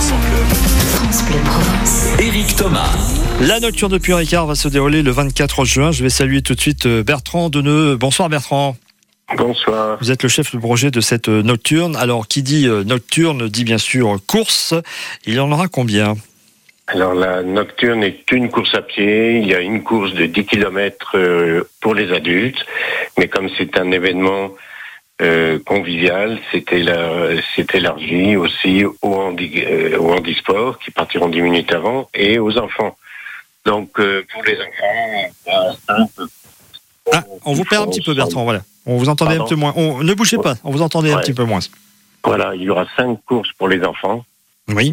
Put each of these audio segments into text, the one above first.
France Bleu Provence. Éric Thomas. La nocturne de Puy-Ricard va se dérouler le 24 juin. Je vais saluer tout de suite euh, Bertrand Deneux. Bonsoir Bertrand. Bonsoir. Vous êtes le chef de projet de cette euh, nocturne. Alors, qui dit euh, nocturne dit bien sûr course. Il y en aura combien? Alors la nocturne est une course à pied. Il y a une course de 10 km pour les adultes. Mais comme c'est un événement euh, convivial, c'est élargi aussi au, handi, euh, au handisport qui partiront 10 minutes avant et aux enfants. Donc euh, pour les enfants, un peu- Ah, on vous perd un petit peu Bertrand, voilà. On vous entendait un Pardon peu moins. On, ne bougez pas, on vous entendait un petit peu moins. Voilà, il y aura cinq courses pour les enfants Oui.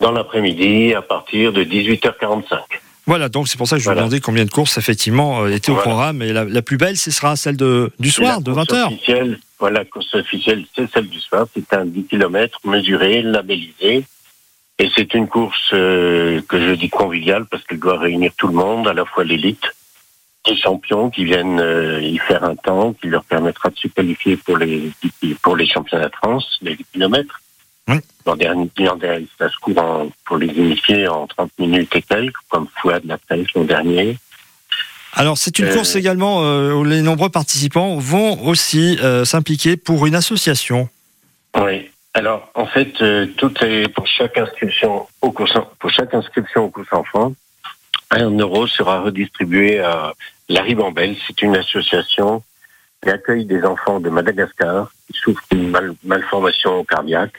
dans l'après-midi à partir de 18h45. Voilà, donc c'est pour ça que je vous demandais combien de courses effectivement euh, étaient au Voilà. programme. Et la, la plus belle, ce sera celle de, du soir, la de course 20h. officielle, Voilà, la course officielle, c'est celle du soir. C'est un 10 km mesuré, labellisé. Et c'est une course euh, que je dis conviviale parce qu'elle doit réunir tout le monde, à la fois l'élite, les champions qui viennent euh, y faire un temps qui leur permettra de se qualifier pour les, pour les championnats de France, les 10 km. Oui. L'an dernier, ça se court en- pour les initiés en 30 minutes et quelques, comme Fouad l'a fait l'an dernier. Alors, c'est une Euh, course également euh, où les nombreux participants vont aussi euh, s'impliquer pour une association. Oui. Alors, en fait, tout est pour chaque inscription au cours pour chaque inscription au cours enfant, un euro sera redistribué à la Ribambelle. C'est une association qui accueille des enfants de Madagascar qui souffrent d'une mal- malformation cardiaque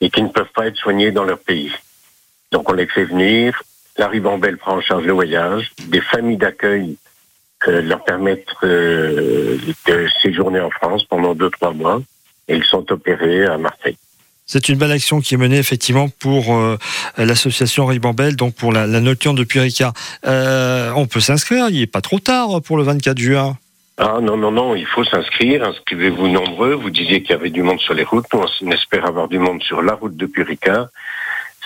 et qui ne peuvent pas être soignés dans leur pays. Donc, on les fait venir. La Ribambelle prend en charge le voyage. Des familles d'accueil euh, leur permettent euh, de séjourner en France pendant deux trois mois et ils sont opérés à Marseille. C'est une belle action qui est menée effectivement pour euh, l'association Ribambelle, donc pour la, la de Puy-Ricard. Euh, on peut s'inscrire, il n'est pas trop tard pour le 24 juin. Ah non, non, non, il faut s'inscrire, inscrivez-vous nombreux. Vous disiez qu'il y avait du monde sur les routes, nous on espère avoir du monde sur la route de Purica.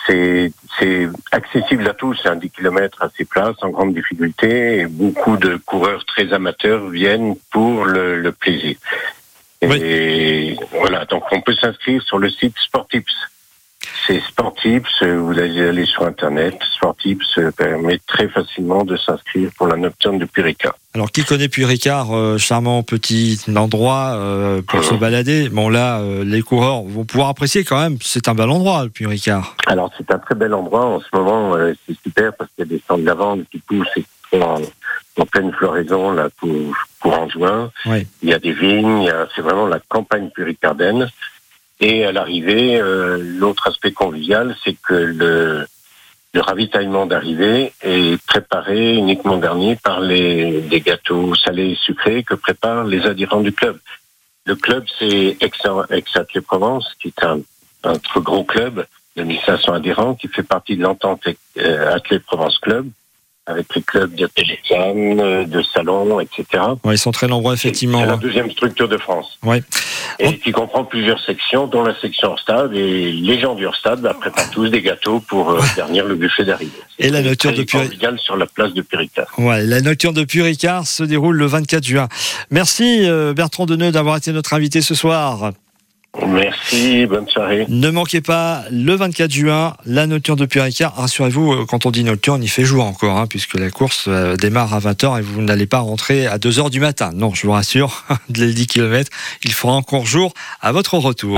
C'est c'est accessible à tous, c'est un 10 km assez plat, sans grande difficulté, et beaucoup de coureurs très amateurs viennent pour le, le plaisir. Et voilà, donc on peut s'inscrire sur le site Sportips. C'est Sportips, vous allez aller sur Internet, Sportips permet très facilement de s'inscrire pour la nocturne de Purica. Alors, qui connaît Puy-Ricard, euh, charmant petit endroit euh, pour se balader? Bon, là, euh, les coureurs vont pouvoir apprécier quand même. C'est un bel endroit, le Puy-Ricard. Alors c'est un très bel endroit en ce moment, euh, c'est super parce qu'il y a des centres de lavande qui poussent et qui sont en, en pleine floraison là pour, pour en juin. Oui. Il y a des vignes, c'est vraiment la campagne puricardaine. Et à l'arrivée, euh, l'autre aspect convivial, c'est que le, le ravitaillement d'arrivée est préparé uniquement dernier par les, des gâteaux salés et sucrés que préparent les adhérents du club. Le club, c'est Ex-Athlée-Provence, qui est un, un très gros club de 1500 adhérents qui fait partie de l'entente euh, Athlée Provence Club avec les clubs de téléphone, euh, de salon, etc. Ouais, ils sont très nombreux, effectivement. C'est la deuxième structure de France. Ouais. Et qui comprend plusieurs sections, dont la section Hors-Stade. Et les gens du Hors-Stade bah, préparent tous des gâteaux pour euh, garnir le buffet d'arrivée. Et la nocturne de Puri- convivial sur la place de Purica. Ouais, la nocturne de se déroule le 24 juin. Merci euh, Bertrand Deneux d'avoir été notre invité ce soir. Merci, bonne soirée. Ne manquez pas le 24 juin la nocturne de Puy-Ricard. Rassurez-vous, euh, quand on dit nocturne, il fait jour encore, hein, puisque la course euh, démarre à 20h et vous n'allez pas rentrer à 2h du matin. Non, je vous rassure, les 10 km, il fera encore jour à votre retour.